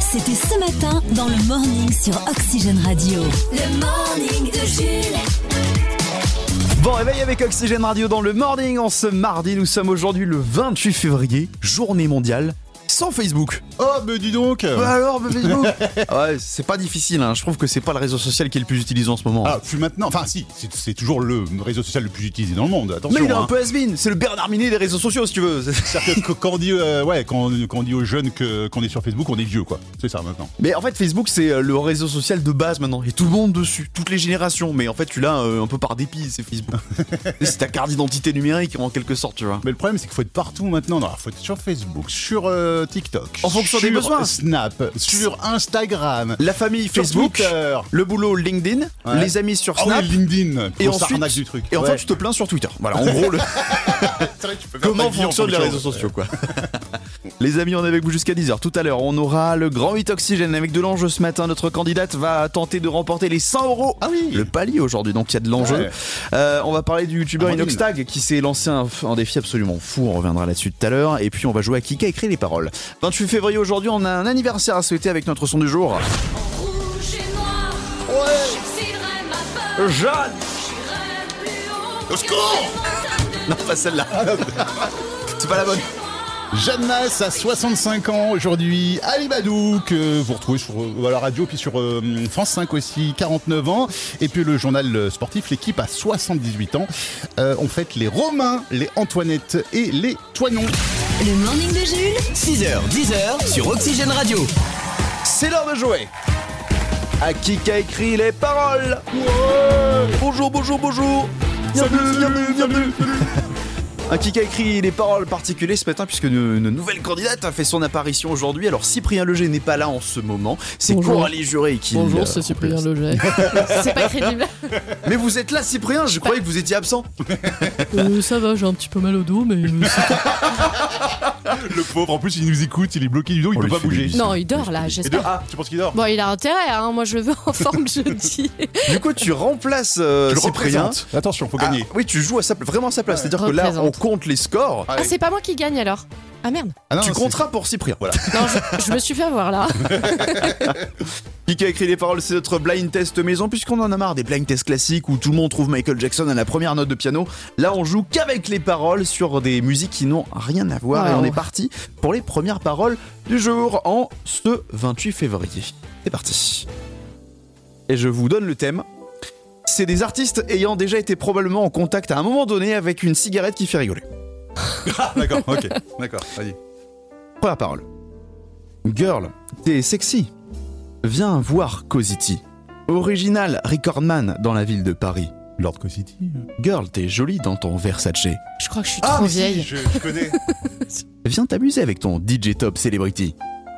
C'était ce matin dans le morning sur Oxygène Radio. Le morning de Jules. Bon réveil avec Oxygène Radio dans le morning en ce mardi. Nous sommes aujourd'hui le 28 février, journée mondiale sans Facebook. Oh, mais dis donc Bah alors, Facebook Ouais, c'est pas difficile, hein. je trouve que c'est pas le réseau social qui est le plus utilisé en ce moment. Ah, puis maintenant, enfin si, c'est- c'est toujours le réseau social le plus utilisé dans le monde, attention. Mais il est un hein. peu has c'est le Bernard Minet des réseaux sociaux si tu veux. C'est-à-dire que quand on dit, euh, ouais, quand, quand on dit aux jeunes que- qu'on est sur Facebook, on est vieux, quoi. C'est ça maintenant. Mais en fait, Facebook, c'est euh, le réseau social de base maintenant. Et tout le monde dessus, toutes les générations. Mais en fait, tu l'as euh, un peu par dépit, c'est Facebook. c'est ta carte d'identité numérique en quelque sorte, tu vois. Mais le problème, c'est qu'il faut être partout maintenant. Non, il faut être sur Facebook, sur euh, TikTok, En fonction des sur besoins. Snap, sur Instagram, La famille Facebook, Twitter. le boulot LinkedIn, Ouais. les amis sur Ah Snap. oui, LinkedIn. et ensuite, du truc. et enfin, tu te plains sur Twitter. Voilà, en gros, le, C'est vrai, tu peux faire comment fonctionnent les réseaux sociaux, quoi. les amis, on est avec vous jusqu'à 10h. Tout à l'heure, on aura le grand 8 oxygène avec de l'enjeu ce matin. Notre candidate va tenter de remporter les 100 euros. Ah oui. Le palier aujourd'hui, donc il y a de l'enjeu. Ouais. Euh, on va parler du youtubeur. Inoxtag qui s'est lancé un, un défi absolument fou. On reviendra là-dessus tout à l'heure. Et puis on va jouer à qui a écrit les paroles. 28 février aujourd'hui, on a un anniversaire à souhaiter avec notre son du jour. Rouge et noir, ma Jeanne j'irai plus haut. Au secours Non, pas celle-là. C'est pas la bonne. Jeanne Masse a 65 ans aujourd'hui. Ali Badou, que vous retrouvez sur euh, à la radio, puis sur euh, France 5 aussi, 49 ans. Et puis le journal euh, sportif, l'équipe a 78 ans. Euh, on fête les Romains, les Antoinette et les Toinons. Le morning de Jules. 6h, 10h sur Oxygène Radio. C'est l'heure de jouer. À qui a écrit les paroles? Bonjour, bonjour, bonjour. Bienvenue, bienvenue, bienvenue. À qui a écrit les paroles particulières ce matin puisque une, une nouvelle candidate a fait son apparition aujourd'hui. Alors Cyprien Leger n'est pas là en ce moment. C'est. Coralie Juré qui. Bonjour, euh, c'est Cyprien. Leger. C'est pas crédible. Mais vous êtes là, Cyprien Je croyais que vous étiez absent. Euh, ça va, j'ai un petit peu mal au dos, mais euh, Le pauvre, en plus, il nous écoute, il est bloqué du dos, il On peut lui pas fait bouger. Non, il dort là, Et de... j'espère. Ah, tu penses qu'il dort Bon, il a intérêt, hein. moi je le veux en forme jeudi. Du coup, tu remplaces euh, Tu le Cyprien. représentes. Attention, faut Ah, gagner. oui, tu joues à sa, vraiment à sa place. C'est-à-dire que là, on Représente. compte les scores. Ah, c'est pas moi qui gagne alors Ah merde. Ah non, tu compteras pour Cyprien. Voilà. Non, je, je me suis fait avoir là. Qui a écrit les paroles, c'est notre blind test maison, puisqu'on en a marre des blind tests classiques où tout le monde trouve Michael Jackson à la première note de piano. Là, on joue qu'avec les paroles sur des musiques qui n'ont rien à voir. Et on est parti pour les premières paroles du jour en ce 28 février. C'est parti. Et je vous donne le thème. C'est des artistes ayant déjà été probablement en contact à un moment donné avec une cigarette qui fait rigoler. Ah, D'accord, ok. D'accord, vas-y. Première parole. Girl, t'es sexy. Viens voir Cosity. Original recordman dans la ville de Paris. Lord Cosity. Girl, t'es jolie dans ton Versace. Je crois que je suis Ah, trop mais si, vieille. je, je connais. Viens t'amuser avec ton DJ Top Celebrity.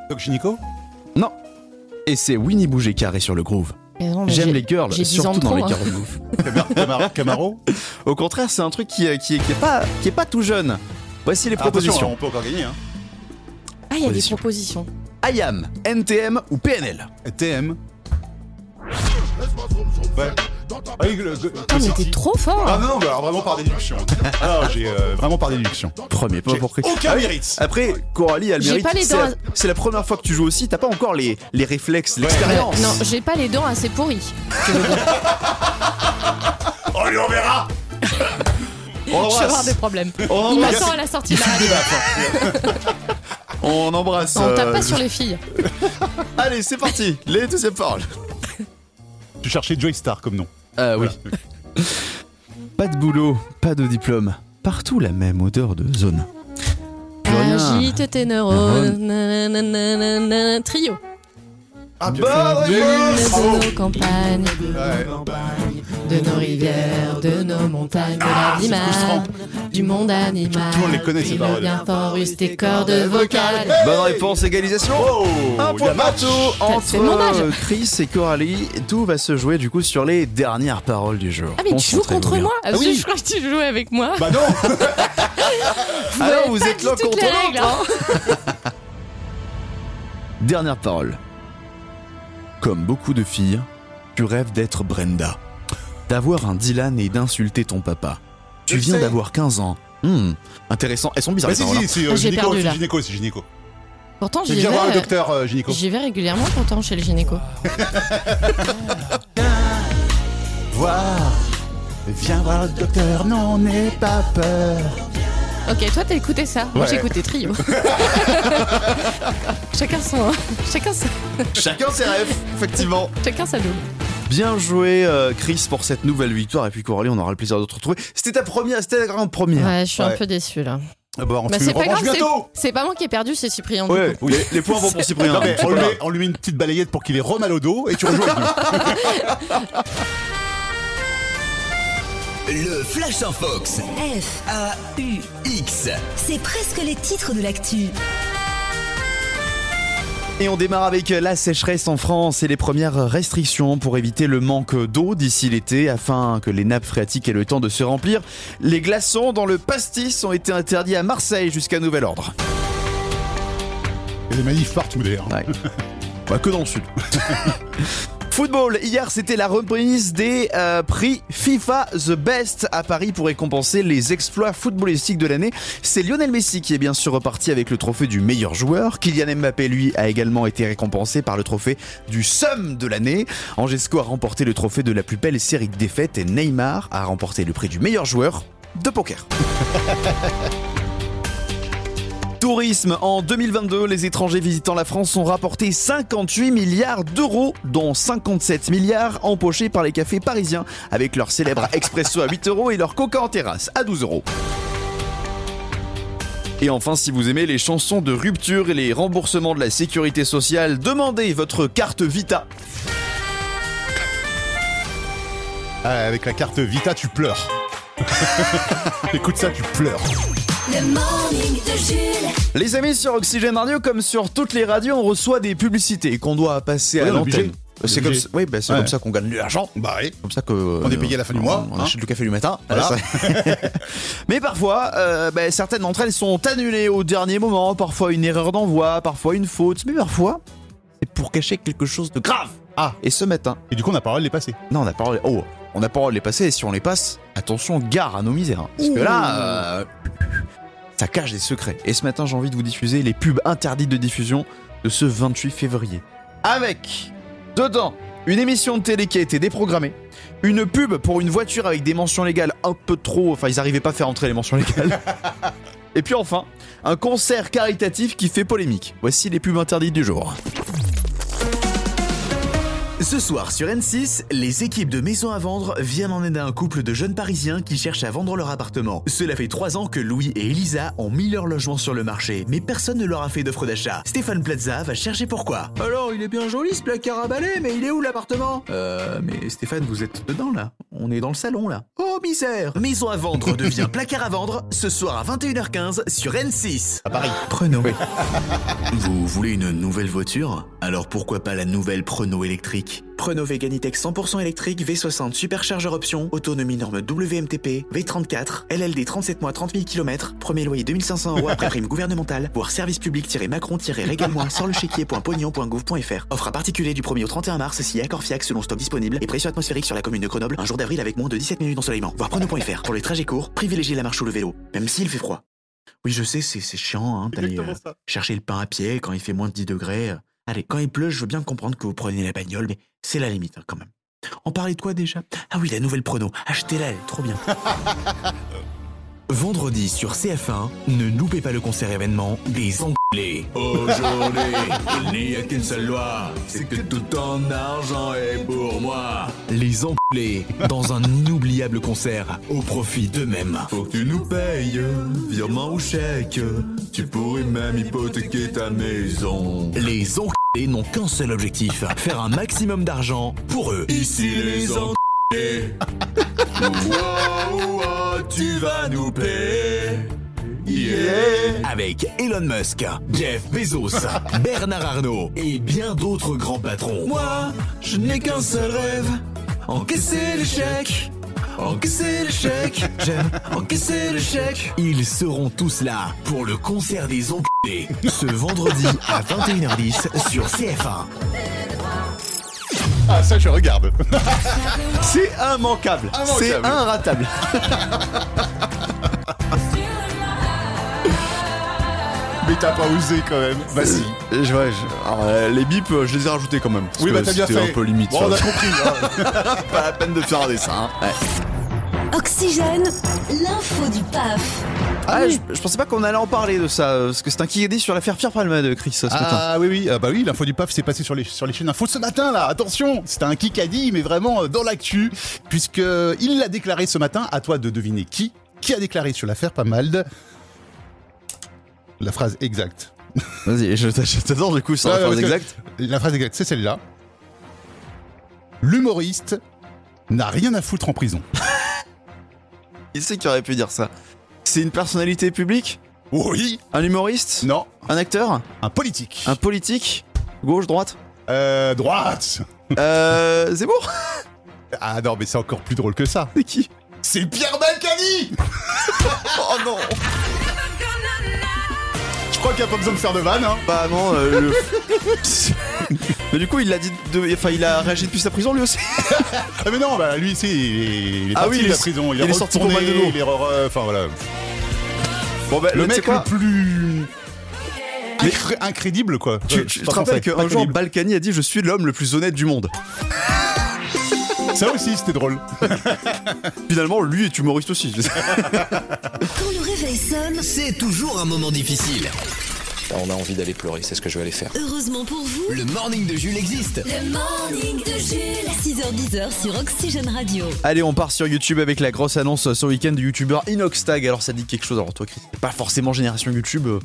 Doc Gynéco Non. Et c'est Winnie Bouger carré sur le groove. Mais non, mais J'aime j'ai- les girls, j'ai 10 ans surtout de dans trop, les hein. girl groove. Camaro, Au contraire, c'est un truc qui, est- qui, est- qui est pas, qui est pas tout jeune. Voici les Ah, propositions. on peut encore gagner. Hein. Ah, il y a des Position. propositions. IAM, NTM ou PNL TM. Ouais. Ah oui, le- le- mais t'es trop fort Ah non, mais alors vraiment par déduction. Alors j'ai euh, vraiment par déduction. Premier, pas J'ai pour aucun Ah oui. mérite. Après, Coralie a le J'ai mérite. pas les C'est dents la- C'est la première fois que tu joues aussi. T'as pas encore les, les réflexes, l'expérience. Non, j'ai pas les dents assez pourries. Oh, lui, on verra On Je vais avoir des problèmes. On Il m'attend à la sortie de la radio. On embrasse. On tape euh, pas sur les filles. Allez, c'est parti. Les deuxièmes paroles. Tu cherchais Joy Star comme nom. Ah oui. Pas de boulot, pas de diplôme. Partout la même odeur de zone. Agite tes neurones. Trio. Ah, Bonne réponse. Ouais. De nos rivières, de nos montagnes, de la vie frustrant. même, du monde animal. Tout le monde les connaît, ces Prime paroles. bien fort, use tes cordes vocales. Bonne réponse, égalisation. Oh, Un point partout entre Chris et Coralie. Tout va se jouer du coup sur les dernières paroles du jour. Ah mais tu joues contre moi Ah oui. Je crois que tu jouais avec moi. Bah non Vous Alors vous pas êtes toutes contre l'autre. hein. Dernière parole. Comme beaucoup de filles, tu rêves d'être Brenda. D'avoir un Dylan et d'insulter ton papa. Tu Je viens d'avoir 15 ans. Hmm, intéressant. Elles sont bizarres Bah si, si, c'est euh, Ah, j'ai gynéco, perdu, c'est gynéco, c'est gynéco. Pourtant, j'y Viens vais. voir le euh, docteur euh, gynéco. J'y vais régulièrement pourtant chez le gynéco. Voir. Viens voir le docteur, non, n'aie pas peur. Ok, toi t'as écouté ça. Moi Ouais. j'ai écouté Trio. chacun son. Chacun sa, Chacun ses rêves, effectivement. chacun sa double. Bien joué, euh, Chris, pour cette nouvelle victoire. Et puis, Coralie, on aura le plaisir de te retrouver. C'était ta première, c'était ta grande première. Ouais, je suis un peu déçu là. Ah bah, on Bah, c'est pas revanche grave, c'est- bientôt. c'est pas moi qui ai perdu, c'est Cyprien. du Ouais, coup. les, les points vont pour Cyprien. Non, mais C'est on, lui met, on lui met une petite balayette pour qu'il ait remal au dos et tu rejoues avec nous. Le Flash en Fox. F, A-U-X. c'est presque les titres de l'actu. Et on démarre avec la sécheresse en France et les premières restrictions pour éviter le manque d'eau d'ici l'été afin que les nappes phréatiques aient le temps de se remplir. Les glaçons dans le pastis ont été interdits à Marseille jusqu'à nouvel ordre. Et les manifs partout d'ailleurs. Ouais. Bah, que dans le sud. Football, hier c'était la reprise des euh, prix FIFA The Best à Paris pour récompenser les exploits footballistiques de l'année. C'est Lionel Messi qui est bien sûr reparti avec le trophée du meilleur joueur. Kylian Mbappé lui a également été récompensé par le trophée du Sum de l'année. Angesco a remporté le trophée de la plus belle série de défaites et Neymar a remporté le prix du meilleur joueur de poker. Tourisme, en 2022, les étrangers visitant la France ont rapporté 58 milliards d'euros, dont 57 milliards empochés par les cafés parisiens, avec leur célèbre expresso à 8 euros et leur coca en terrasse à 12 euros. Et enfin, si vous aimez les chansons de rupture et les remboursements de la sécurité sociale, demandez votre carte Vita. Ah, avec la carte Vita, tu pleures. Écoute ça, tu pleures. Le morning de Jules. Les amis, sur Oxygène Radio, comme sur toutes les radios, on reçoit des publicités qu'on doit passer Oui, à l'antenne. On est C'est comme, oui, bah, c'est Ouais. comme ça qu'on gagne de l'argent. Bah oui. comme ça que euh, On est payé à la fin du mois, On, hein. achète le café du matin. Voilà. Mais parfois, euh, bah, certaines d'entre elles sont annulées au dernier moment. Parfois une erreur d'envoi, parfois une faute, mais parfois c'est pour cacher quelque chose de grave. Ah. Et ce matin, Et du coup, on a pas le droit de les passer. non, on a pas. le- Oh, on a pas le droit de les passer. Et si on les passe, attention, gare à nos misères. hein. Parce que là, euh, ça cache des secrets. Et ce matin, j'ai envie de vous diffuser les pubs interdites de diffusion de ce 28 février. Avec dedans une émission de télé qui a été déprogrammée, une pub pour une voiture avec des mentions légales un peu trop. Enfin, ils arrivaient pas à faire entrer les mentions légales. Et puis enfin, un concert caritatif qui fait polémique. Voici les pubs interdites du jour. Ce soir sur N6, les équipes de Maison à vendre viennent en aide à un couple de jeunes parisiens qui cherchent à vendre leur appartement. Cela fait trois ans que Louis et Elisa ont mis leur logement sur le marché, mais personne ne leur a fait d'offre d'achat. Stéphane Plaza va chercher pourquoi. Alors, il est bien joli ce placard à balai, mais il est où l'appartement? Euh, mais Stéphane, vous êtes dedans là On est dans le salon là. Oh misère Maison à vendre devient placard à vendre ce soir à 21h15 sur N6. À Paris. Prenons. Vous voulez une nouvelle voiture? Alors pourquoi pas la nouvelle Preno électrique? Preno Veganitech 100% électrique V60 superchargeur option, autonomie norme WMTP, V34, LLD 37 mois 30 000 km, premier loyer 2500 euros après prime gouvernementale, voire service public-macron-régale-moi sur le chéquier.pognon.gouv.fr. Offre à particulier du 1er au 31 mars si accord fiac selon stock disponible et pression atmosphérique sur la commune de Grenoble un jour d'avril avec moins de 17 minutes d'ensoleillement. Voir Preno.fr. Pour les trajets courts, privilégiez la marche ou le vélo, même s'il fait froid. Oui, je sais, c'est chiant hein, d'aller euh, chercher le pain à pied quand il fait moins de 10 degrés. Allez, quand il pleut, je veux bien comprendre que vous prenez la bagnole, mais c'est la limite hein, quand même. On parlait de quoi déjà? Ah oui, la nouvelle prono. Achetez-la, elle est trop bien. Vendredi sur CF1, ne loupez pas le concert événement des Anglais. Aujourd'hui, il n'y a qu'une seule loi, c'est que tout ton argent est pour moi. Les Anglais, dans un inoubliable concert, au profit d'eux-mêmes. Faut que tu nous payes, virement ou chèque, tu pourrais même hypothéquer ta maison. Les Anglais n'ont qu'un seul objectif, faire un maximum d'argent pour eux. Ici les Anglais. Tu vas nous payer. Yeah. Avec Elon Musk, Jeff Bezos, Bernard Arnault et bien d'autres grands patrons. Moi, je n'ai qu'un seul rêve, encaisser l'échec. Encaisser l'échec, j'aime encaisser l'échec. Ils seront tous là pour le concert des enculés ce vendredi à 21h10 sur CF1. Ah, ça, je regarde. C'est immanquable. Immanquable. C'est inratable. Mais t'as pas osé quand même. Bah si. Euh, je- ouais, je- alors, euh, les bips, euh, je les ai rajoutés quand même. parce Oui, que bah t'as bien c'était fait. un peu limite. Bon, on a compris. hein. pas la peine de faire un dessin. hein. Ouais. Oxygène, l'info du PAF. Ah, je, je pensais pas qu'on allait en parler de ça, euh, parce que c'est un qui sur l'affaire Pierre Palmade, Chris, ce matin. Ah oui oui. Ah, bah oui l'info du PAF s'est passée sur les sur les chaînes info ce matin là. Attention c'était un Kikadi mais vraiment euh, dans l'actu puisque euh, il l'a déclaré ce matin. À toi de deviner qui qui a déclaré sur l'affaire Palmade. La phrase exacte. Vas-y, je, je t'adore du coup sur Ouais, la phrase exacte. la phrase exacte c'est celle-là. L'humoriste n'a rien à foutre en prison Qui c'est qui aurait pu dire ça? C'est une personnalité publique? Oui. Un humoriste? Non. Un acteur? Un politique. Un politique? Gauche, droite? Euh, droite. Euh. Zemmour? Ah non mais c'est encore plus drôle que ça. C'est qui? C'est Pierre Balkany. Oh non crois qu'il n'y a pas besoin de faire de vanne hein. Bah non, euh, le- Mais du coup, il l'a dit de... Enfin, il a réagi depuis sa prison lui aussi Ah mais non, bah lui, c'est il est, Ah parti oui, de il la est- prison, il, il est sorti pour mal de dos. il est re- enfin voilà. Bon bah, Le mec le plus incré- incrédible quoi. Tu, tu te rappelles qu'un jour. Balkany a dit Je suis l'homme le plus honnête du monde. Ça aussi, c'était drôle. Finalement, lui est humoriste aussi. Quand le réveil sonne, C'est toujours un moment difficile. On a envie d'aller pleurer, c'est ce que je vais aller faire. heureusement pour vous, Le morning de Jules existe. le morning de Jules. 6h10 sur Oxygène Radio. Allez, on part sur YouTube avec la grosse annonce ce week-end du youtubeur Inoxtag. Alors, ça dit quelque chose. Alors, toi, Chris, t'es pas forcément génération YouTube. euh.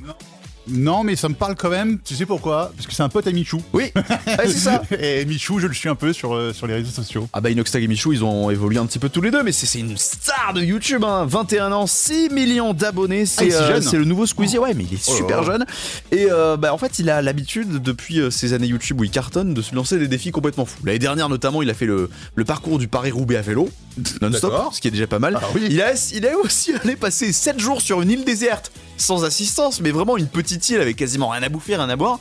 Non, mais ça me parle quand même. Tu sais pourquoi? Parce que c'est un pote à Michou. Oui, ouais, c'est ça. Et Michou, je le suis un peu sur, euh, sur les réseaux sociaux. Ah bah Inoxtag et Michou, ils ont évolué un petit peu tous les deux, mais c'est une star de YouTube, hein. 21 ans, 6 millions d'abonnés, Ah, c'est si euh, jeune. c'est le nouveau Squeezie, ouais, mais il est Oh super jeune. Et euh, bah en fait, il a l'habitude, depuis euh, ces années YouTube où il cartonne, de se lancer des défis complètement fous. L'année dernière notamment, il a fait le, le parcours du Paris-Roubaix à vélo, non-stop, ce qui est déjà pas mal. Ah oui. Il, a, il a aussi allé passer 7 jours sur une île déserte, sans assistance, mais vraiment une petite île avec quasiment rien à bouffer, rien à boire.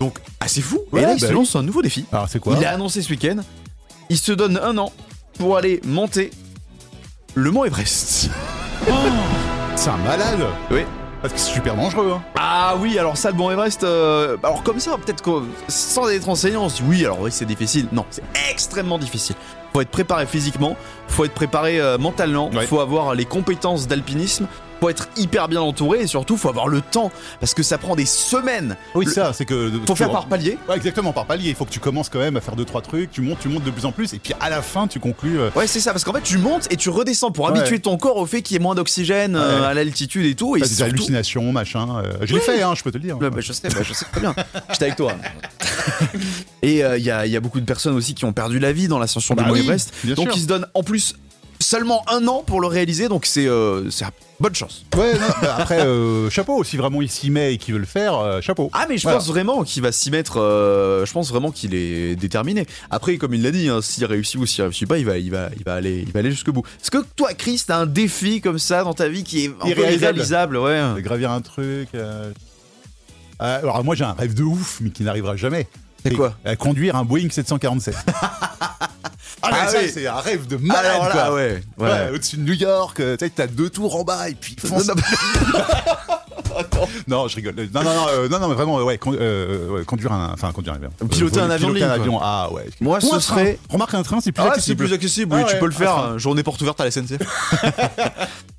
Donc assez fou. Ouais, et là, il bah se oui. lance un nouveau défi. Alors c'est quoi Il a annoncé ce week-end, il se donne un an pour aller monter le mont Everest. C'est un malade Oui. Parce que c'est super dangereux. Hein. Ah oui, alors ça, le mont Everest, euh, alors comme ça, peut-être que sans être enseignant, on se dit oui, alors oui, c'est difficile. Non, c'est extrêmement difficile. Faut être préparé physiquement, faut être préparé euh, mentalement, Ouais. faut avoir les compétences d'alpinisme, faut être hyper bien entouré et surtout faut avoir le temps parce que ça prend des semaines. Oui, Le- ça, c'est que. Faut faire par palier. Ouais, exactement, par palier. Il faut que tu commences quand même à faire deux trois trucs. Tu montes, tu montes de plus en plus, et puis à la fin, tu conclus. euh, Ouais, c'est ça, parce qu'en fait, tu montes et tu redescends pour Ouais. habituer ton corps au fait qu'il y ait moins d'oxygène euh, Ouais. à l'altitude et tout. Et des surtout- hallucinations, machin. euh, je l'ai Oui. fait, hein, je peux te le dire. Bah, je sais, bah, je sais très bien. J'étais avec toi. Et il y, a, y a beaucoup de personnes aussi qui ont perdu la vie dans l'ascension Bah du Mont Everest. Donc sûr. ils se donnent en plus seulement un an pour le réaliser. Donc c'est euh, c'est bonne chance. Ouais, non, bah, après, euh, chapeau, si vraiment il s'y met et qu'il veut le faire, euh, chapeau. Ah mais je Voilà. pense vraiment qu'il va s'y mettre. je pense vraiment qu'il est déterminé. Après, comme il l'a dit, hein, s'il réussit ou s'il réussit pas, il va, il va, il va aller, il va aller jusqu'au bout. Est-ce que toi, Chris, t'as un défi comme ça dans ta vie qui est Irréalisable. Ouais. De gravir un truc. Euh, alors moi j'ai un rêve de ouf, mais qui n'arrivera jamais. C'est quoi? Conduire un Boeing 747. ah, Ah oui. c'est un rêve de malade Alors là, quoi. ouais. Ouais, ouais. au-dessus de New York, euh, tu sais, t'as deux tours en bas et puis fonce. Non, non, je rigole. Non, non, non, euh, non, non, mais vraiment, euh, ouais, con- euh, ouais, conduire un, enfin, conduire un avion. Piloter Euh, un avion piloter un avion, ah ouais. Moi, Ou ce serait- Remarque un train, c'est plus Ah, c'est accessible. plus accessible, Ah oui, tu ouais, peux le faire. train. euh, Journée porte ouverte à la SNCF.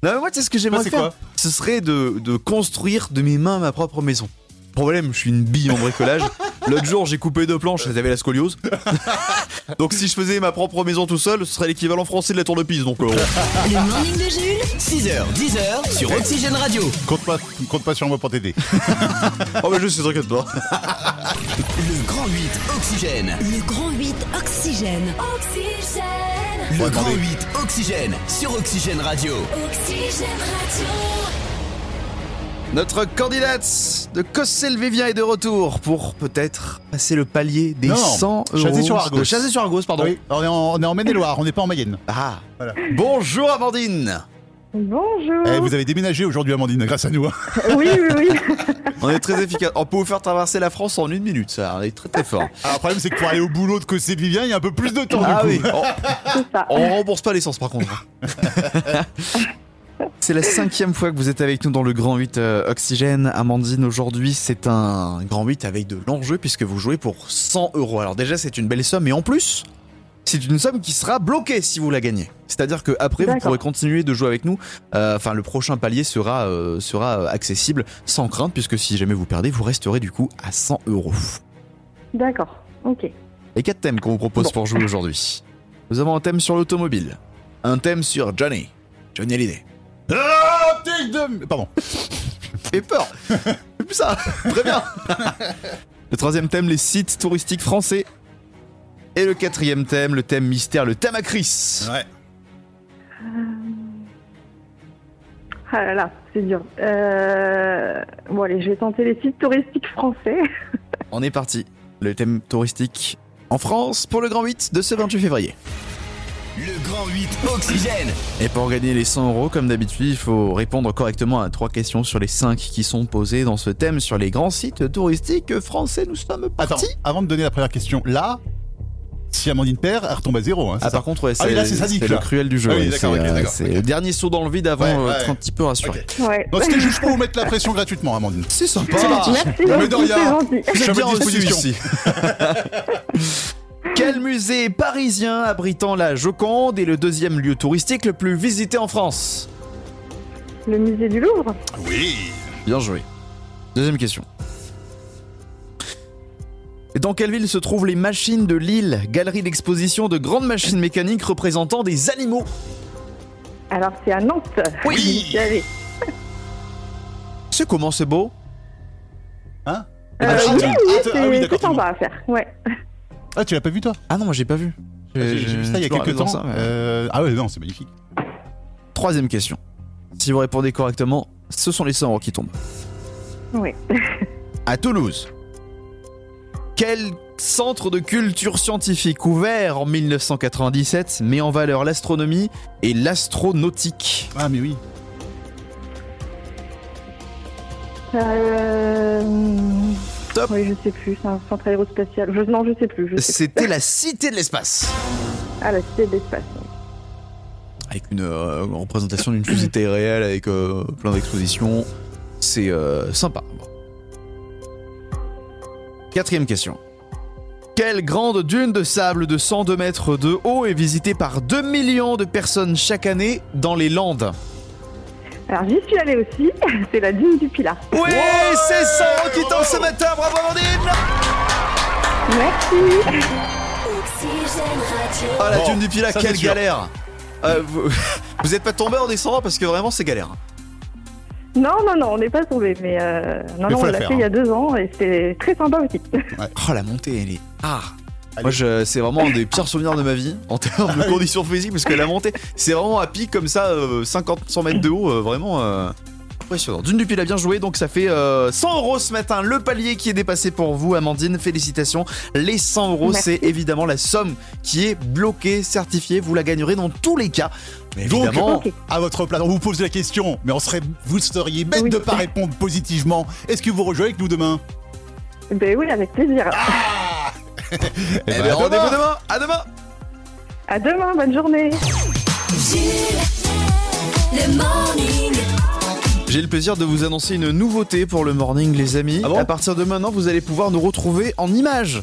non, mais moi, tu sais ce que j'aimerais c'est faire Ce serait de, de construire de mes mains ma propre maison. Problème, je suis une bille en bricolage. L'autre jour, j'ai coupé deux planches, elles avaient la scoliose. donc, si je faisais ma propre maison tout seul, ce serait l'équivalent français de la tour de Pise. Donc, euh, Le morning de Jules. 6h, 10h sur Oxygène Radio. Compte pas, compte pas sur moi pour t'aider. oh, mais je sais, t'inquiète pas. Le grand 8 Oxygène. Le grand 8 Oxygène. Oxygène, Le grand attendez. 8 Oxygène sur Oxygène Radio. Oxygène Radio. Notre candidate de Cossel-Vévien est de retour pour peut-être passer le palier des Non, 100 euros. Chazé-sur-Argos. De Chazé-sur-Argos, pardon. Oui, on est en, on est en Maine-et-Loire, on n'est pas en Mayenne. Ah. Voilà. Bonjour, Amandine. Bonjour. Eh, vous avez déménagé aujourd'hui, Amandine, grâce à nous. hein. Oui, oui, oui. On est très efficace. On peut vous faire traverser la France en une minute, ça. On est très très fort. Alors, le problème, c'est que pour aller au boulot de Cossé de Vivien, il y a un peu plus de temps. Ah du oui. coup. On, C'est ça. on rembourse pas l'essence par contre. C'est la cinquième fois que vous êtes avec nous dans le Grand 8 euh, Oxygène. Amandine, aujourd'hui, c'est un Grand 8 avec de l'enjeu puisque vous jouez pour 100 euros. Alors déjà, c'est une belle somme et en plus, c'est une somme qui sera bloquée si vous la gagnez. C'est-à-dire que après, vous pourrez continuer de jouer avec nous. Euh, Enfin, le prochain palier sera, euh, sera accessible sans crainte puisque si jamais vous perdez, vous resterez du coup à 100 euros. D'accord, ok. Les quatre thèmes qu'on vous propose Bon. pour jouer aujourd'hui. Nous avons un thème sur l'automobile, un thème sur Johnny, Johnny Hallyday. Ah, de- Pardon. Fait peur. C'est plus ça. Très bien. Le troisième thème, les sites touristiques français. Et le quatrième thème, le thème mystère, le thème à Chris. Ouais. Ah là là, c'est dur. Euh... Bon allez, je vais tenter les sites touristiques français. On est parti. Le thème touristique en France pour le Grand 8 de ce 28 février. Le Grand 8 Oxygène. Et pour gagner les 100 euros, comme d'habitude, il faut répondre correctement à trois questions sur les cinq qui sont posées dans ce thème sur les grands sites touristiques français. Nous sommes Attends, partis. avant de donner la première question, là, si Amandine perd, elle retombe à zéro. Hein, c'est Ah, ça par contre, ouais, Ah oui, là, c'est sadique, le là. cruel du jeu. Ah oui, c'est ok, euh, d'accord, c'est ok. le dernier saut dans le vide avant Ouais, euh, ouais. d'être un petit peu rassuré. Ok. Ouais. Non, c'était juste pour vous mettre la pression gratuitement, Amandine. C'est sympa. Merci Mais de c'est rien. gentil. Je me bien disposition. ici. Quel musée parisien abritant la Joconde est le deuxième lieu touristique le plus visité en France Le musée du Louvre Oui. Bien joué. Deuxième question. Et Dans quelle ville se trouvent les machines de Lille, galerie d'exposition de grandes machines mécaniques représentant des animaux Alors c'est à Nantes. Oui. C'est comment c'est beau? Hein? Euh, Ah, oui, oui, ah, c'est ah oui, c'est d'accord, sympa à faire. Ouais. Ah, tu l'as pas vu toi? Ah non, moi j'ai pas vu. J'ai j'ai vu ça il y a quelques temps. ça, mais- Euh, Ah ouais, non, c'est magnifique. Troisième question. Si vous répondez correctement, ce sont les 100 euros qui tombent. Oui. À Toulouse, quel centre de culture scientifique ouvert en 1997 met en valeur l'astronomie et l'astronautique? Ah, mais oui. Euh... Top. Oui, je sais plus. C'est un centre aérospatial. Je... Non, je sais plus. C'était la Cité de l'espace. Ah, la cité de l'espace. Avec une euh, représentation d'une fusée réelle avec euh, plein d'expositions. C'est euh, sympa. Quatrième question. Quelle grande dune de sable de 102 mètres de haut est visitée par 2 millions de personnes chaque année dans les Landes? Alors j'y suis allée aussi. C'est la dune du Pilat. Oui, c'est ça qui tombe ce matin, bravo Amandine Merci. Ah la Bon, dune du Pilat, quelle galère Euh, vous, vous êtes pas tombé en descendant parce que vraiment c'est galère. Non, non, non, on n'est pas tombé, mais euh, non, Mais non, on la fait il y hein. a deux ans et c'était très sympa aussi. Oh la montée, elle est ah. Allez. Moi, c'est vraiment un des pires souvenirs de ma vie en termes de conditions physiques parce que la montée, c'est vraiment à pic comme ça, euh, 50-100 mètres de haut, euh, vraiment euh, impressionnant. Dune du Pilat, bien joué, donc ça fait euh, 100 euros ce matin. Le palier qui est dépassé pour vous, Amandine, félicitations. Les 100 euros, c'est évidemment la somme qui est bloquée, certifiée. Vous la gagnerez dans tous les cas. Mais Donc, évidemment, Ok. à votre place, on vous pose la question, mais on serait, vous seriez bête Oui. de pas répondre positivement. Est-ce que vous rejouez avec nous demain? Ben oui, avec plaisir. Ah Eh eh ben, ben, à rendez-vous demain. demain. À demain. À demain, bonne journée. Jules, le morning. J'ai le plaisir de vous annoncer une nouveauté pour le morning, les amis. Ah bon à partir de maintenant, vous allez pouvoir nous retrouver en images.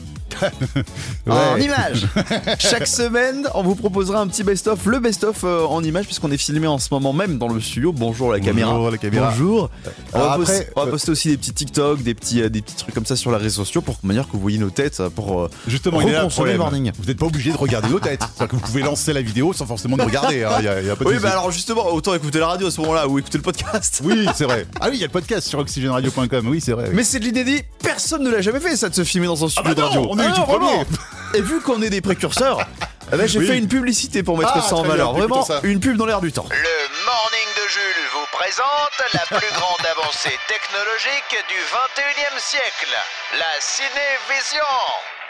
En images. Chaque semaine, on vous proposera un petit best-of, le best-of euh, en images, puisqu'on est filmé en ce moment même dans le studio. Bonjour la caméra. Bonjour, la caméra. Bonjour. On, va Alors poster, après, on va euh, poster aussi des petits TikTok, des petits, euh, des petits trucs comme ça sur les réseaux sociaux pour manière que vous voyez nos têtes pour Justement, il est là le morning. Vous n'êtes pas obligé de regarder nos têtes. C'est-à-dire que vous pouvez lancer la vidéo sans forcément nous regarder. hein. Y a, y a pas de Oui, souci. bah alors justement, autant écouter la radio à ce moment-là ou écouter le podcast. Oui, c'est vrai. Ah oui, il y a le podcast sur oxygenradio.com. Oui, c'est vrai. oui. Mais c'est de l'inédit, personne ne l'a jamais fait ça de se filmer dans un studio bah de radio. on est Ah, tout. Et vu qu'on est des précurseurs, eh ben, j'ai Oui. fait une publicité pour mettre Ah, ça en valeur. bien, Vraiment, une pub dans l'air du temps. Le Morning de Jules vous présente la plus grande avancée technologique du 21e siècle, la cinévision.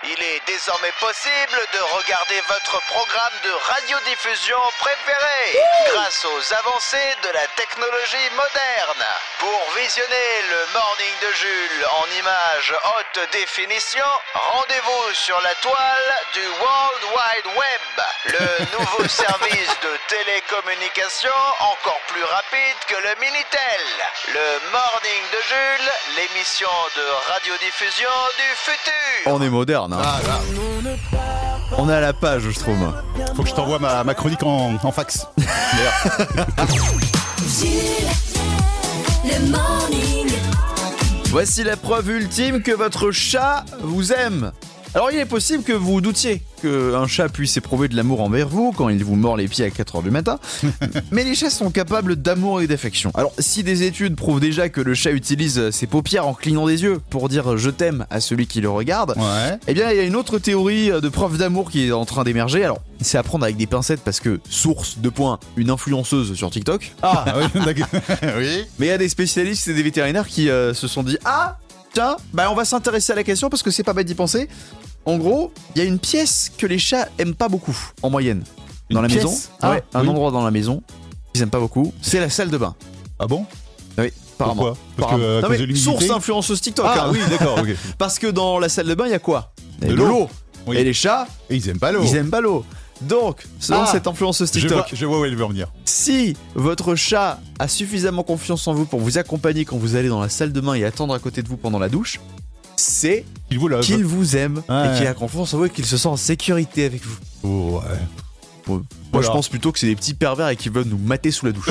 Il est désormais possible de regarder votre programme de radiodiffusion préféré grâce aux avancées de la technologie moderne. Pour visionner le Morning de Jules en images haute définition, rendez-vous sur la toile du World Wide Web, le nouveau service de télécommunication encore plus rapide que le Minitel. Le Morning de Jules, l'émission de radiodiffusion du futur. On est moderne. Hein. Ah. On est à la page, je trouve. Faut que je t'envoie ma, ma chronique en, en fax. Le morning. Voici la preuve ultime que votre chat vous aime. Alors il est possible que vous doutiez qu'un chat puisse éprouver de l'amour envers vous quand il vous mord les pieds à 4h du matin, mais les chats sont capables d'amour et d'affection. Alors si des études prouvent déjà que le chat utilise ses paupières en clignant des yeux pour dire je t'aime à celui qui le regarde, Ouais. eh bien il y a une autre théorie de preuve d'amour qui est en train d'émerger. Alors c'est à prendre avec des pincettes parce que source de points, une influenceuse sur TikTok. Ah, oui, d'accord. oui. Mais il y a des spécialistes et des vétérinaires qui euh, se sont dit Ah, tiens, bah on va s'intéresser à la question parce que c'est pas bête d'y penser. En gros, il y a une pièce que les chats aiment pas beaucoup, en moyenne. Dans Une la pièce maison. Ah, ouais, un oui. endroit dans la maison qu'ils aiment pas beaucoup. C'est la salle de bain. Ah bon? Oui, apparemment. Pourquoi? Parce que, Non, mais l'humidité source influenceuse TikTok. Ah hein. oui, d'accord. Parce que dans la salle de bain, il y a quoi? De l'eau. Oui. Et les chats, Et ils aiment pas l'eau. ils aiment pas l'eau. Donc, selon Ah, cette influenceuse Je vois, TikTok, je vois où elle veut en venir. si votre chat a suffisamment confiance en vous pour vous accompagner quand vous allez dans la salle de bain et attendre à côté de vous pendant la douche, c'est vous qu'il vous aime Ouais. et qu'il a confiance en vous et qu'il se sent en sécurité avec vous. Oh, ouais. Bon, Moi, Voilà. je pense plutôt que c'est des petits pervers et qu'ils veulent nous mater sous la douche.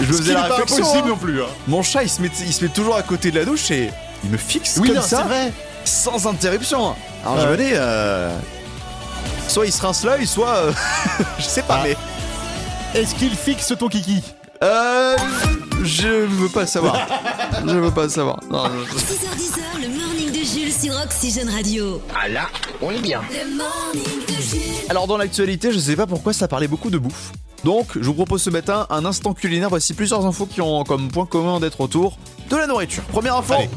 je faisais la pas hein. non plus. hein. Mon chat, il se, met, il se met toujours à côté de la douche et il me fixe Oui, comme non, ça, c'est vrai. sans interruption. Alors je me dis, euh, soit il se rince l'œil, soit euh, je sais pas, Ah. mais Est-ce qu'il fixe ton kiki? Euh, je veux pas le savoir. je veux pas le savoir. Non, je- 6h10, le morning de Jules sur Oxygène Radio. Ah là, on est bien. Le morning de Jules. Alors dans l'actualité, je sais pas pourquoi ça parlait beaucoup de bouffe. Donc je vous propose ce matin un instant culinaire. Voici plusieurs infos qui ont comme point commun d'être autour de la nourriture. Première info. Allez.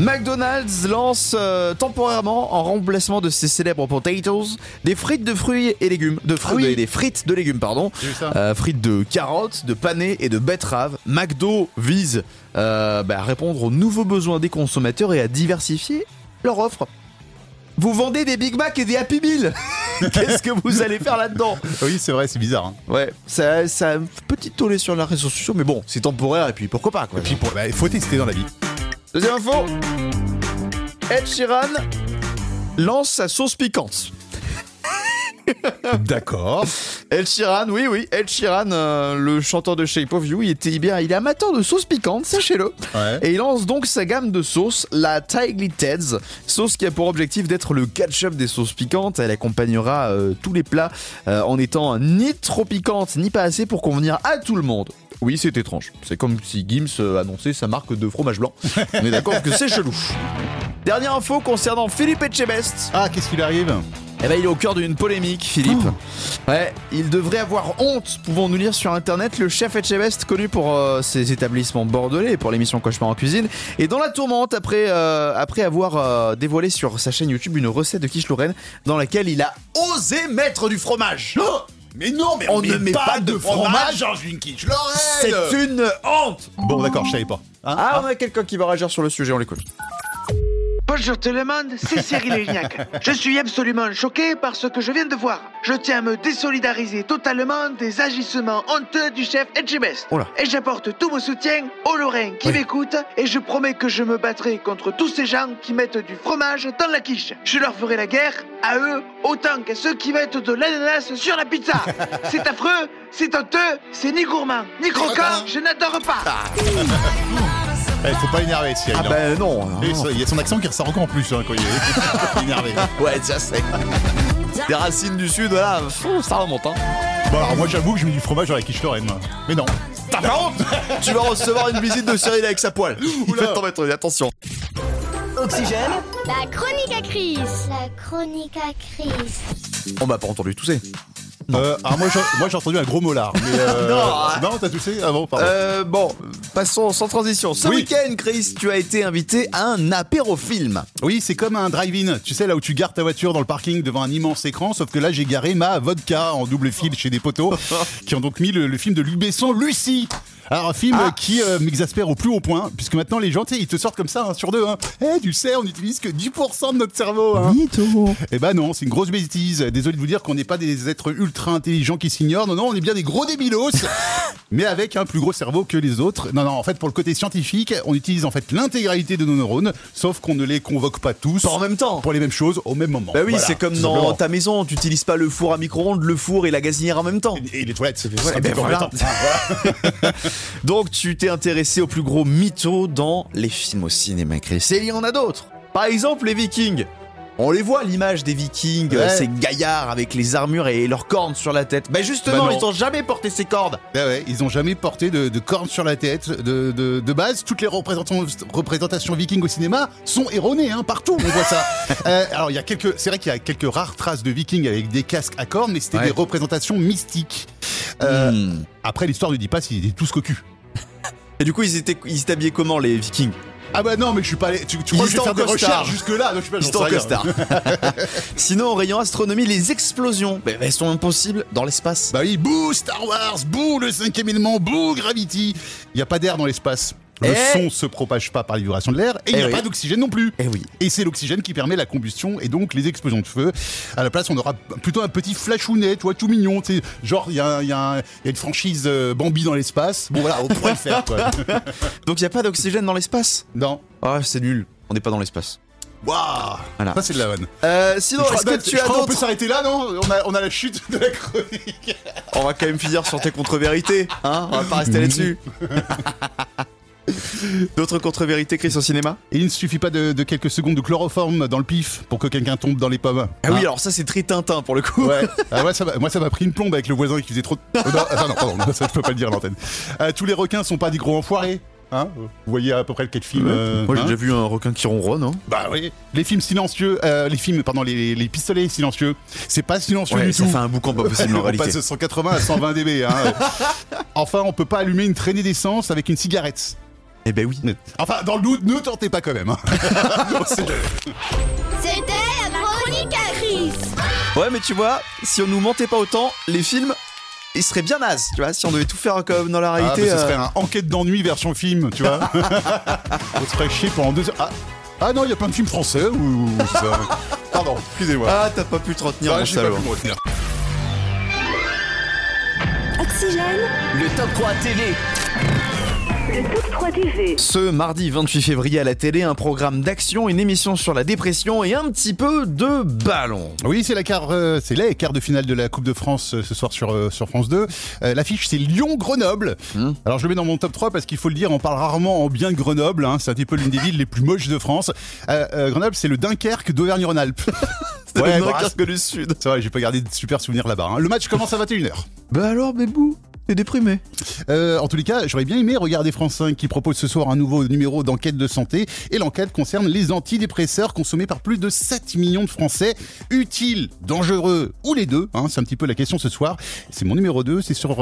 McDonald's lance euh, temporairement en remplacement de ses célèbres potatoes des frites de fruits et légumes, de fruits, Ah oui. des, des frites de légumes pardon. Euh, frites de carottes, de panais et de betteraves. McDo vise euh, bah, à répondre aux nouveaux besoins des consommateurs et à diversifier leur offre. Vous vendez des Big Mac et des Happy Meal Qu'est-ce que vous allez faire là-dedans? Oui, c'est vrai, c'est bizarre. hein. Ouais, ça, ça a un petit tollé sur la réseau sociaux, mais bon, c'est temporaire et puis pourquoi pas quoi. Et puis, bah, il faut tester dans la vie. Deuxième info Ed Sheeran lance sa sauce piquante. D'accord. Ed Sheeran, oui, oui, Ed Sheeran, euh, le chanteur de Shape of You, il était bien, il est amateur de sauce piquante, sachez-le. Ouais. Et il lance donc sa gamme de sauces, la Tightly Teds, sauce qui a pour objectif d'être le ketchup des sauces piquantes. Elle accompagnera euh, tous les plats euh, en étant ni trop piquante ni pas assez pour convenir à tout le monde. Oui, c'est étrange. C'est comme si Gims euh, annonçait sa marque de fromage blanc. On est d'accord que c'est chelou. Dernière info concernant Philippe Etchebest. Ah, qu'est-ce qu'il arrive Eh ben, il est au cœur d'une polémique, Philippe. Ouais, il devrait avoir honte, pouvons-nous lire sur internet. Le chef Etchebest, connu pour euh, ses établissements bordelais et pour l'émission Cauchemar en cuisine, est dans la tourmente après, euh, après avoir euh, dévoilé sur sa chaîne YouTube une recette de quiche Lorraine dans laquelle il a osé mettre du fromage. Mais non, mais On ne met pas de fromage dans une quiche C'est une honte Bon, d'accord, je savais pas. Hein Ah, on a quelqu'un qui va réagir sur le sujet, on l'écoute. Bonjour tout le monde, c'est Cyril Lignac. Je suis absolument choqué par ce que je viens de voir. Je tiens à me désolidariser totalement des agissements honteux du chef Etchebest. Et j'apporte tout mon soutien aux Lorrains qui Oui. m'écoutent et je promets que je me battrai contre tous ces gens qui mettent du fromage dans la quiche. Je leur ferai la guerre, à eux, autant qu'à ceux qui mettent de l'ananas sur la pizza. c'est affreux, c'est honteux, c'est ni gourmand, ni croquant, je n'adore pas. Eh, faut pas l'énerver, Cyril. Ah hein. ben non. Il y a son accent qui ressort encore plus hein, quand il est énervé. Ouais, ça c'est. Des racines du sud, pff, ça remonte. Hein. Bon, alors moi j'avoue que je mets du fromage dans la quiche Lorraine. Mais non. T'as pas honte Tu vas recevoir une visite de Cyril avec sa poêle. Il va t'en mettre une, attention. Oxygène, La chronique à Chris. La chronique à Chris. On m'a pas entendu tousser. Euh, alors moi, j'ai- moi j'ai entendu un gros molar. Mais euh, Non. non, t'as touché Ah bon. Euh, bon, passons sans transition. Ce Oui. week-end, Chris, tu as été invité à un apérofilm. Oui, c'est comme un drive-in. Tu sais, là où tu gares ta voiture dans le parking devant un immense écran, sauf que là, j'ai garé ma vodka en double fil chez des poteaux qui ont donc mis le, le film de Luc Besson, Lucie. Alors, un film Ah. qui euh, m'exaspère au plus haut point, puisque maintenant les gens, tu sais, ils te sortent comme ça, un sur deux. Hein. Eh, tu sais, on n'utilise que 10% de notre cerveau. Hein. Eh ben non, c'est une grosse bêtise. Désolé de vous dire qu'on n'est pas des êtres ultra intelligents qui s'ignorent. Non, non, on est bien des gros débilos, mais avec un plus gros cerveau que les autres. Non, non, en fait, pour le côté scientifique, on utilise en fait l'intégralité de nos neurones, sauf qu'on ne les convoque pas tous. Pas en même temps. Pour les mêmes choses au même moment. Bah oui, Voilà, c'est comme dans simplement. ta maison, tu n'utilises pas le four à micro-ondes, le four et la gazinière en même temps. Et les toilettes, c'est Ouais, ben voilà. Donc tu t'es intéressé au plus gros mythos dans les films au cinéma, Chris. Et il y en a d'autres. Par exemple, les Vikings. On les voit l'image des Vikings, Ouais. ces gaillards avec les armures et leurs cornes sur la tête. Bah justement, Bah non. ils ont jamais porté ces cordes. Ah ouais, ils ont jamais porté de, de cornes sur la tête. De, de, de base, toutes les représentations, représentations vikings au cinéma sont erronées, hein, partout on voit ça. Euh, alors il y a quelques, c'est vrai qu'il y a quelques rares traces de vikings avec des casques à cornes, mais c'était Ouais. des représentations mystiques. Euh, Hmm. Après l'histoire ne dit pas s'ils étaient tous cocus. Et du coup, ils étaient, ils étaient habillés comment les Vikings? Ah bah non, mais je suis pas allé. Tu, tu crois que je vais faire des recherches jusque là Donc je suis pas costard. Sinon, au rayon astronomie, les explosions, bah, elles sont impossibles dans l'espace. Bah oui, bouh Star Wars, bouh le cinquième élément, bouh Gravity. Il y a pas d'air dans l'espace. Le Eh son se propage pas par les vibrations de l'air et il n'y Eh a oui. pas d'oxygène non plus. Eh oui. Et c'est l'oxygène qui permet la combustion et donc les explosions de feu. À la place, on aura plutôt un petit flashounet, tu vois, tout mignon. tu sais. Genre, il y, a y a y a une franchise euh, Bambi dans l'espace. Bon voilà, on pourrait le faire. Quoi. Donc il n'y a pas d'oxygène dans l'espace? Non. Ah, c'est nul. On n'est pas dans l'espace. Waouh Voilà. Ça, c'est de la vanne. Euh, sinon, est-ce que tu as qu'on peut s'arrêter là, non? On a, on a la chute de la chronique. On va quand même finir sur tes contre-vérités, hein? On va pas rester là-dessus. D'autres contre-vérités, Chris, au cinéma? Il ne suffit pas de, de quelques secondes de chloroforme dans le pif pour que quelqu'un tombe dans les pommes. Ah oui, Hein alors ça, c'est très Tintin pour le coup. Ouais. Ah ouais, ça moi ça m'a pris une plombe avec le voisin qui faisait trop. de- Oh non, attends, non, pardon, ça je peux pas le dire à l'antenne. Euh, tous les requins sont pas des gros enfoirés. Hein? Vous voyez à peu près quel film euh, Moi, j'ai hein déjà vu un requin qui ronronne. Hein. Bah oui. Les films silencieux, euh, les films, pardon, les, les pistolets silencieux, c'est pas silencieux Ouais, du ça tout. fait un boucan pas possible en on réalité. passe de 180 à 120 dB. Hein. enfin, on peut pas allumer une traînée d'essence avec une cigarette. Eh ben oui. Enfin, dans le doute, ne tentez pas quand même. hein. C'était la chronique à Chris. Ouais, mais tu vois, si on nous mentait pas autant, les films, ils seraient bien nazes, tu vois, si on devait tout faire comme dans la Ah, réalité. mais ce euh, serait un enquête d'ennui version film, tu vois. on se ferait chier pendant deux heures. Ah, ah non, il y a plein de films français ou ça. Pardon, excusez-moi. Ah, t'as pas pu te retenir, Ah, mon j'ai pas pu me retenir. Oxygène, Le top 3 TV. Le top 3 TV. Ce mardi 28 février à la télé, un programme d'action, une émission sur la dépression et un petit peu de ballon. Oui, c'est la quart, euh, c'est les quarts de finale de la Coupe de France euh, ce soir sur euh, sur France 2. Euh, L'affiche c'est Lyon-Grenoble. Hmm. Alors je le mets dans mon top 3 parce qu'il faut le dire, on parle rarement en bien de Grenoble. Hein, c'est un petit peu l'une des villes les plus moches de France. Euh, euh, Grenoble, c'est le Dunkerque d'Auvergne-Rhône-Alpes. C'est Ouais, le bah, Dunkerque du Sud. C'est vrai, j'ai pas gardé de super souvenirs là-bas. hein. Le match commence à 21h. Bah alors, Bébou, T'es déprimé. En tous les cas, j'aurais bien aimé regarder France 5 qui propose ce soir un nouveau numéro d'enquête de santé. Et l'enquête concerne les antidépresseurs consommés par plus de 7 millions de Français. Utiles, dangereux ou les deux C'est un petit peu la question ce soir. C'est mon numéro 2, c'est sur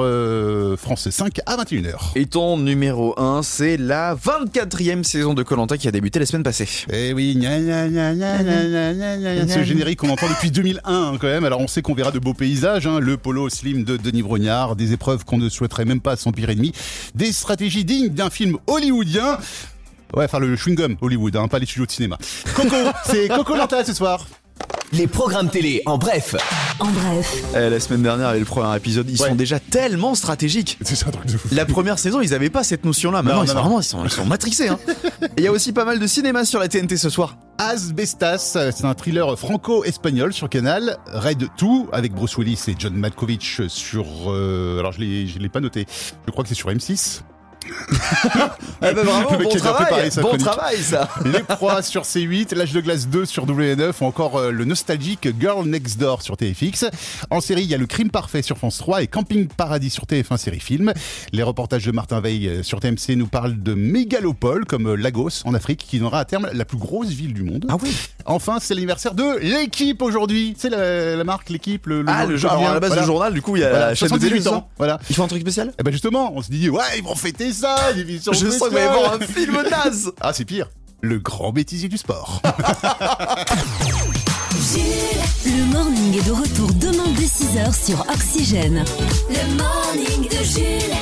France 5 à 21h. Et ton numéro 1, c'est la 24e saison de Colanta qui a débuté la semaine passée. Eh oui, gna gna générique qu'on entend depuis 2001 quand même. Alors on sait qu'on verra de beaux paysages, le polo slim de Denis Brognard, des épreuves qu'on ne souhaiterait même pas à son pire ennemi, des stratégies dignes d'un film hollywoodien. Ouais, enfin le chewing-gum Hollywood, hein, pas les studios de cinéma. Coco, c'est Coco Lanta ce soir. Les programmes télé, en bref. en bref, Eh, la semaine dernière et le premier épisode, ils Ouais. sont déjà tellement stratégiques. C'est ça un truc de fou. La première saison, ils avaient pas cette notion-là. Maintenant, Non, ils, non, sont non. vraiment, ils sont, ils sont matrixés. hein. Et il y a aussi pas mal de cinéma sur la TNT ce soir. Asbestas, c'est un thriller franco-espagnol sur Canal. Red 2 avec Bruce Willis et John Malkovich sur. euh, alors je l'ai, je l'ai pas noté. Je crois que c'est sur M6. Eh ben, bravo, bon travail, bon chronique. travail, ça. Les Proies sur C8, L'âge de glace 2 sur W9 ou encore euh, le nostalgique Girl Next Door sur TFX. En série, il y a le crime parfait sur France 3 et Camping Paradis sur TF1 série film. Les reportages de Martin Veil euh, sur TMC nous parlent de mégalopole comme euh, Lagos en Afrique qui donnera à terme la plus grosse ville du monde. Ah oui. Enfin, c'est l'anniversaire de l'équipe aujourd'hui. C'est la, la marque, l'équipe, le, le Ah, le alors, à la base, voilà. le journal, du coup, il y a Voilà, la chaîne de 78 télévision. ans. Voilà. Ils font un truc spécial? Et ben justement, on se dit, ouais, ils vont fêter ça, Je sens qu'il va y spéciale. avoir un film naze. Ah, c'est pire. Le grand bêtisier du sport. Jules, le morning est de retour demain dès 6h sur Oxygène. Le morning de Jules.